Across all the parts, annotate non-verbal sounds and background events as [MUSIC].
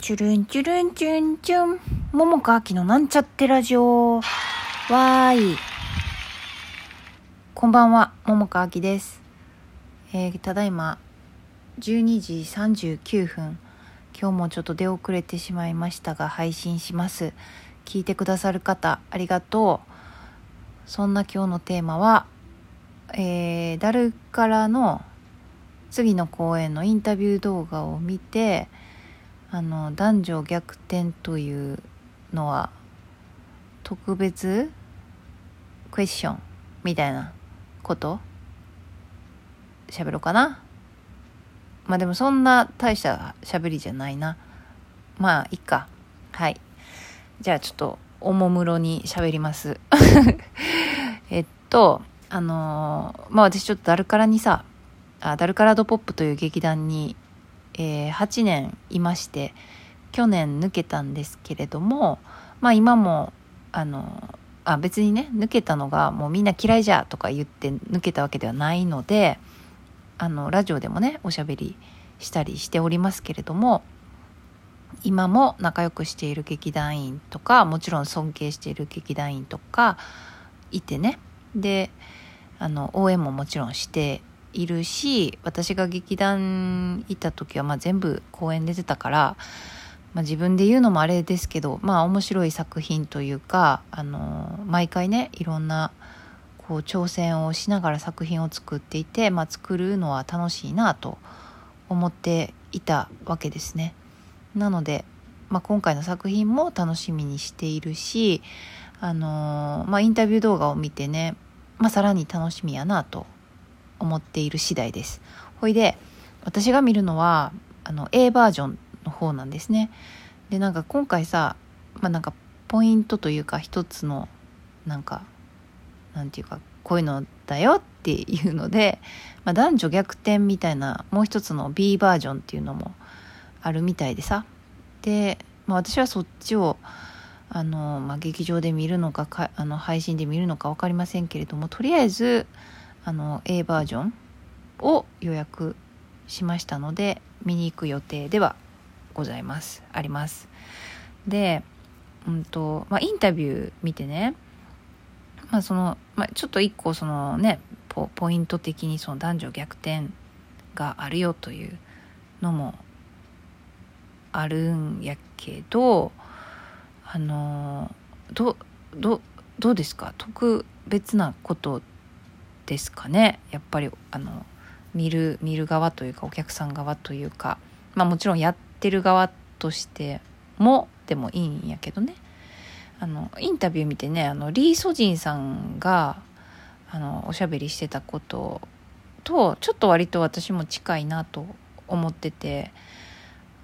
チュルンチュルンチュンチュン。桃川きのなんちゃってラジオ。わーい。こんばんは、桃川きです。えー、ただいま、12時39分。今日もちょっと出遅れてしまいましたが、配信します。聞いてくださる方、ありがとう。そんな今日のテーマは、えー、ダルからの次の公演のインタビュー動画を見て、あの男女逆転というのは特別クエスチョンみたいなこと？喋ろうかな？まあでもそんな大した喋りじゃないな。まあいっか。はい。じゃあちょっとおもむろに喋ります。[LAUGHS] えっとあのーまあ私ちょっとダルカラにさあダルカラドポップという劇団にえー8年いまして去年抜けたんですけれどもまあ今もあのあ別にね抜けたのがもうみんな嫌いじゃとか言って抜けたわけではないのであのラジオでもねおしゃべりしたりしておりますけれども今も仲良くしている劇団員とかもちろん尊敬している劇団員とかいてねであの応援ももちろんしているし私が劇団行った時はまあ全部公演出てたから、まあ、自分で言うのもあれですけどまあ面白い作品というかあの毎回ねいろんなこう挑戦をしながら作品を作っていて、まあ、作るのは楽しいなと思っていたわけですね。なので、まあ、今回の作品も楽しみにしているしあの、まあ、インタビュー動画を見てね、まあ、さらに楽しみやなと思っている次第です。ほいで、私が見るのは、あの、A バージョンの方なんですね。で、なんか今回さ、まあなんかポイントというか一つの、なんか、なんていうか、こういうのだよっていうので、まあ男女逆転みたいな、もう一つの B バージョンっていうのもあるみたいでさ。で、まあ私はそっちを、あの、まあ劇場で見るのかか、あの、配信で見るのか分かりませんけれども、とりあえず、あの A バージョンを予約しましたので見に行く予定ではございます。あります。でうんとまあインタビュー見てねまあその、まあ、ちょっと一個そのねポポイント的にその男女逆転があるよというのもあるんやけどあのどどどうですか？特別なことですかねやっぱりあの見る見る側というかお客さん側というかまあもちろんやってる側としてもでもいいんやけどねあのインタビュー見てねあのリー・ソジンさんがあのおしゃべりしてたこととちょっと割と私も近いなと思ってて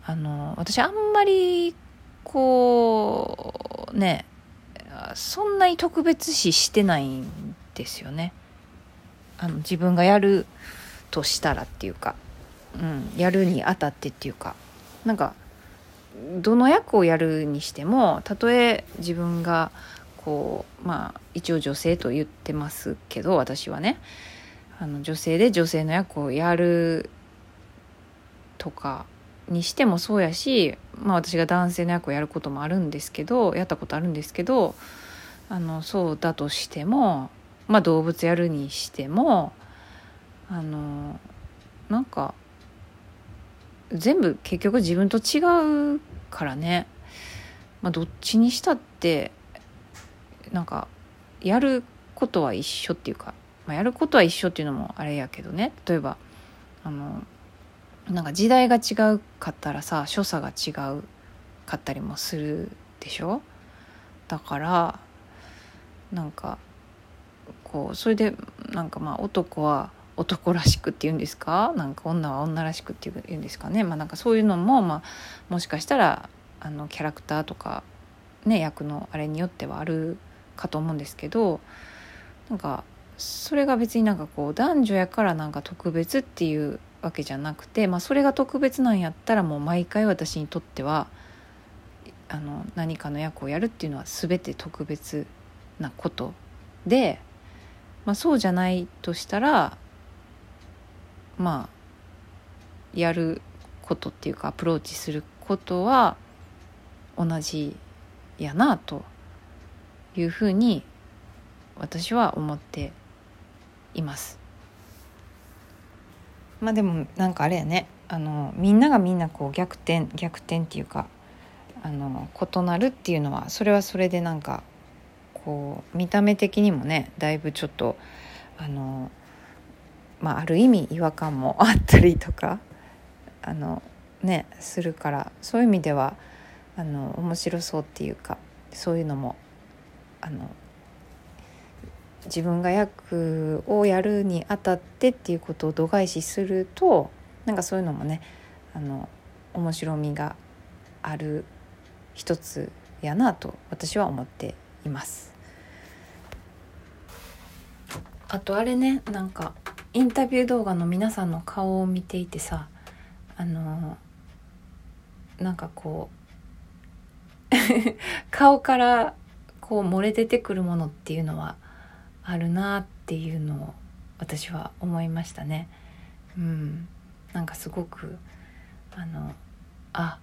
あの私あんまりこうねそんなに特別視してないんですよね。あの自分がやるとしたらっていうか、うん、やるにあたってっていうかなんかどの役をやるにしてもたとえ自分がこうまあ一応女性と言ってますけど私はねあの女性で女性の役をやるとかにしてもそうやし、まあ、私が男性の役をやることもあるんですけどやったことあるんですけどあのそうだとしてもまあ動物やるにしてもあのなんか全部結局自分と違うからね、まあ、どっちにしたってなんかやることは一緒っていうか、まあ、やることは一緒っていうのもあれやけどね。例えばあのなんか時代が違うかったらさ所作が違うかったりもするでしょ？だからなんかこうそれでなんかまあ男は男らしくっていうんですか？なんか女は女らしくっていうんですかね？まあなんかそういうのも、まあ、もしかしたらあのキャラクターとかね役のあれによってはあるかと思うんですけどなんかそれが別になんかこう男女やからなんか特別っていうわけじゃなくて、まあ、それが特別なんやったらもう毎回私にとってはあの何かの役をやるっていうのは全て特別なことで、まあ、そうじゃないとしたらまあやることっていうかアプローチすることは同じやなというふうに私は思っています。まあでもなんかあれやねあのみんながみんなこう逆転逆転っていうかあの異なるっていうのはそれはそれでなんかこう見た目的にもねだいぶちょっとあの、まあ、ある意味違和感もあったりとかあのねするからそういう意味ではあの面白そうっていうかそういうのもあの自分が役をやるにあたってっていうことを度外視するとなんかそういうのもねあの面白みがある一つやなと私は思っています。あとあれねなんかインタビュー動画の皆さんの顔を見ていてさあのなんかこう [LAUGHS] 顔からこう漏れ出てくるものっていうのはあるなっていうのを私は思いましたね。うん、なんかすごくあのあ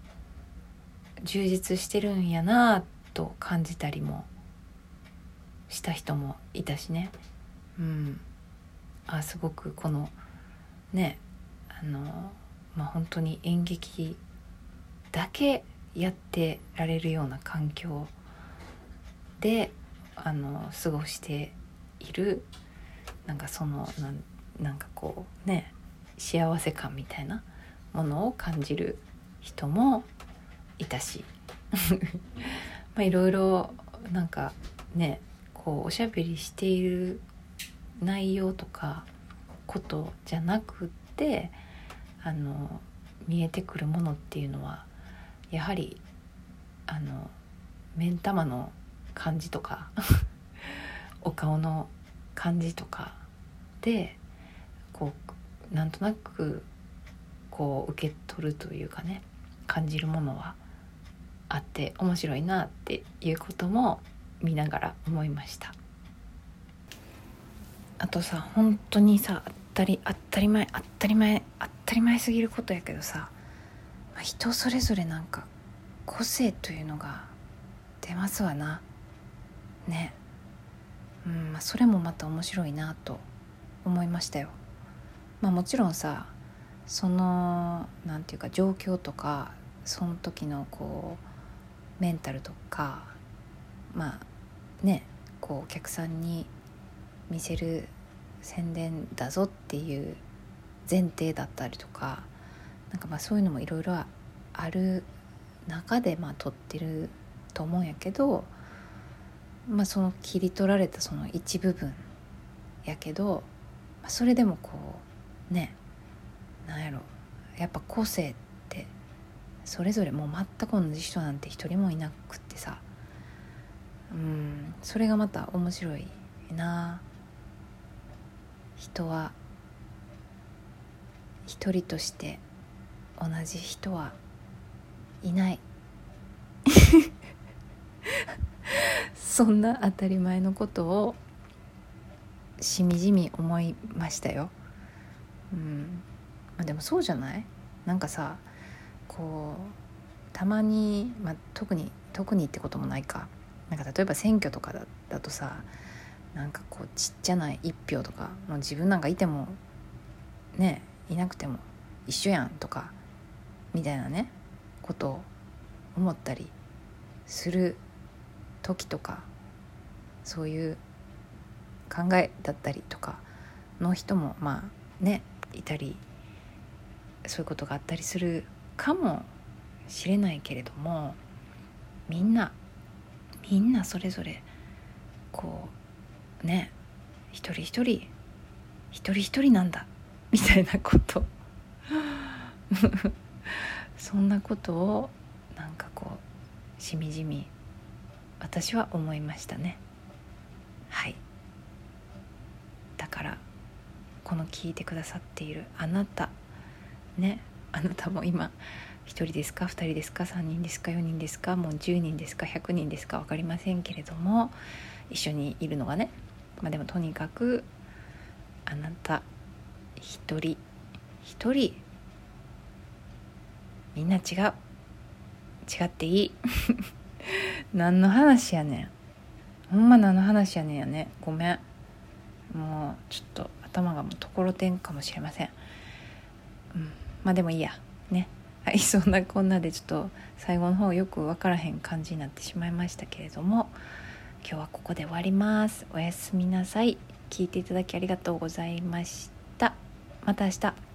充実してるんやなと感じたりもした人もいたしね。うん、あすごくこのねあのまあ本当に演劇だけやってられるような環境であの過ごしているなんかそのなんなんかこうね幸せ感みたいなものを感じる人もいたし [LAUGHS] まあいろいろなんかねこうおしゃべりしている内容とかことじゃなくってあの見えてくるものっていうのはやはりあの目ん玉の感じとか [LAUGHS] お顔の感じとかでこうなんとなくこう受け取るというかね感じるものはあって面白いなっていうことも見ながら思いました。あとさ本当にさ当たり当たり前当たり前当たり前すぎることやけどさ人それぞれなんか個性というのが出ますわなねうんまそれもまた面白いなと思いましたよ。まあ、もちろんさそのなんていうか状況とかその時のこうメンタルとかまあねこうお客さんに見せる宣伝だぞっていう前提だったりとかなんかまあそういうのもいろいろある中でまあ撮ってると思うんやけどまあ、その切り取られたその一部分やけど、まあ、それでもこうねなんやろやっぱ個性ってそれぞれもう全く同じ人なんて一人もいなくってさうんそれがまた面白いな。あ人は一人として同じ人はいない。そんな当たり前のことをしみじみ思いましたよ。うん。まあ、でもそうじゃない？なんかさこうたまに、まあ、特に特にってこともないか。なんか例えば選挙とかだだとさなんかこうちっちゃな一票とかもう自分なんかいてもねいなくても一緒やんとかみたいなねことを思ったりする時とかそういう考えだったりとかの人もまあねいたりそういうことがあったりするかもしれないけれどもみんなみんなそれぞれこうね一人一人一人一人なんだみたいなこと。[LAUGHS] そんなことをなんかこうしみじみ私は思いましたね。はい。だからこの聞いてくださっているあなたねあなたも今1人ですか2人ですか3人ですか4人ですかもう10人ですか100人ですか分かりませんけれども一緒にいるのがねまあでもとにかくあなた一人一人みんな違う違っていい。[LAUGHS] 何の話やねん。ほんま何の話やねんやね。ごめん。もうちょっと頭がもうところてんかもしれません、うん、まあでもいいや。ね。はい [LAUGHS] そんなこんなでちょっと最後の方よく分からへん感じになってしまいましたけれども今日はここで終わります。おやすみなさい。聞いていただきありがとうございました。また明日。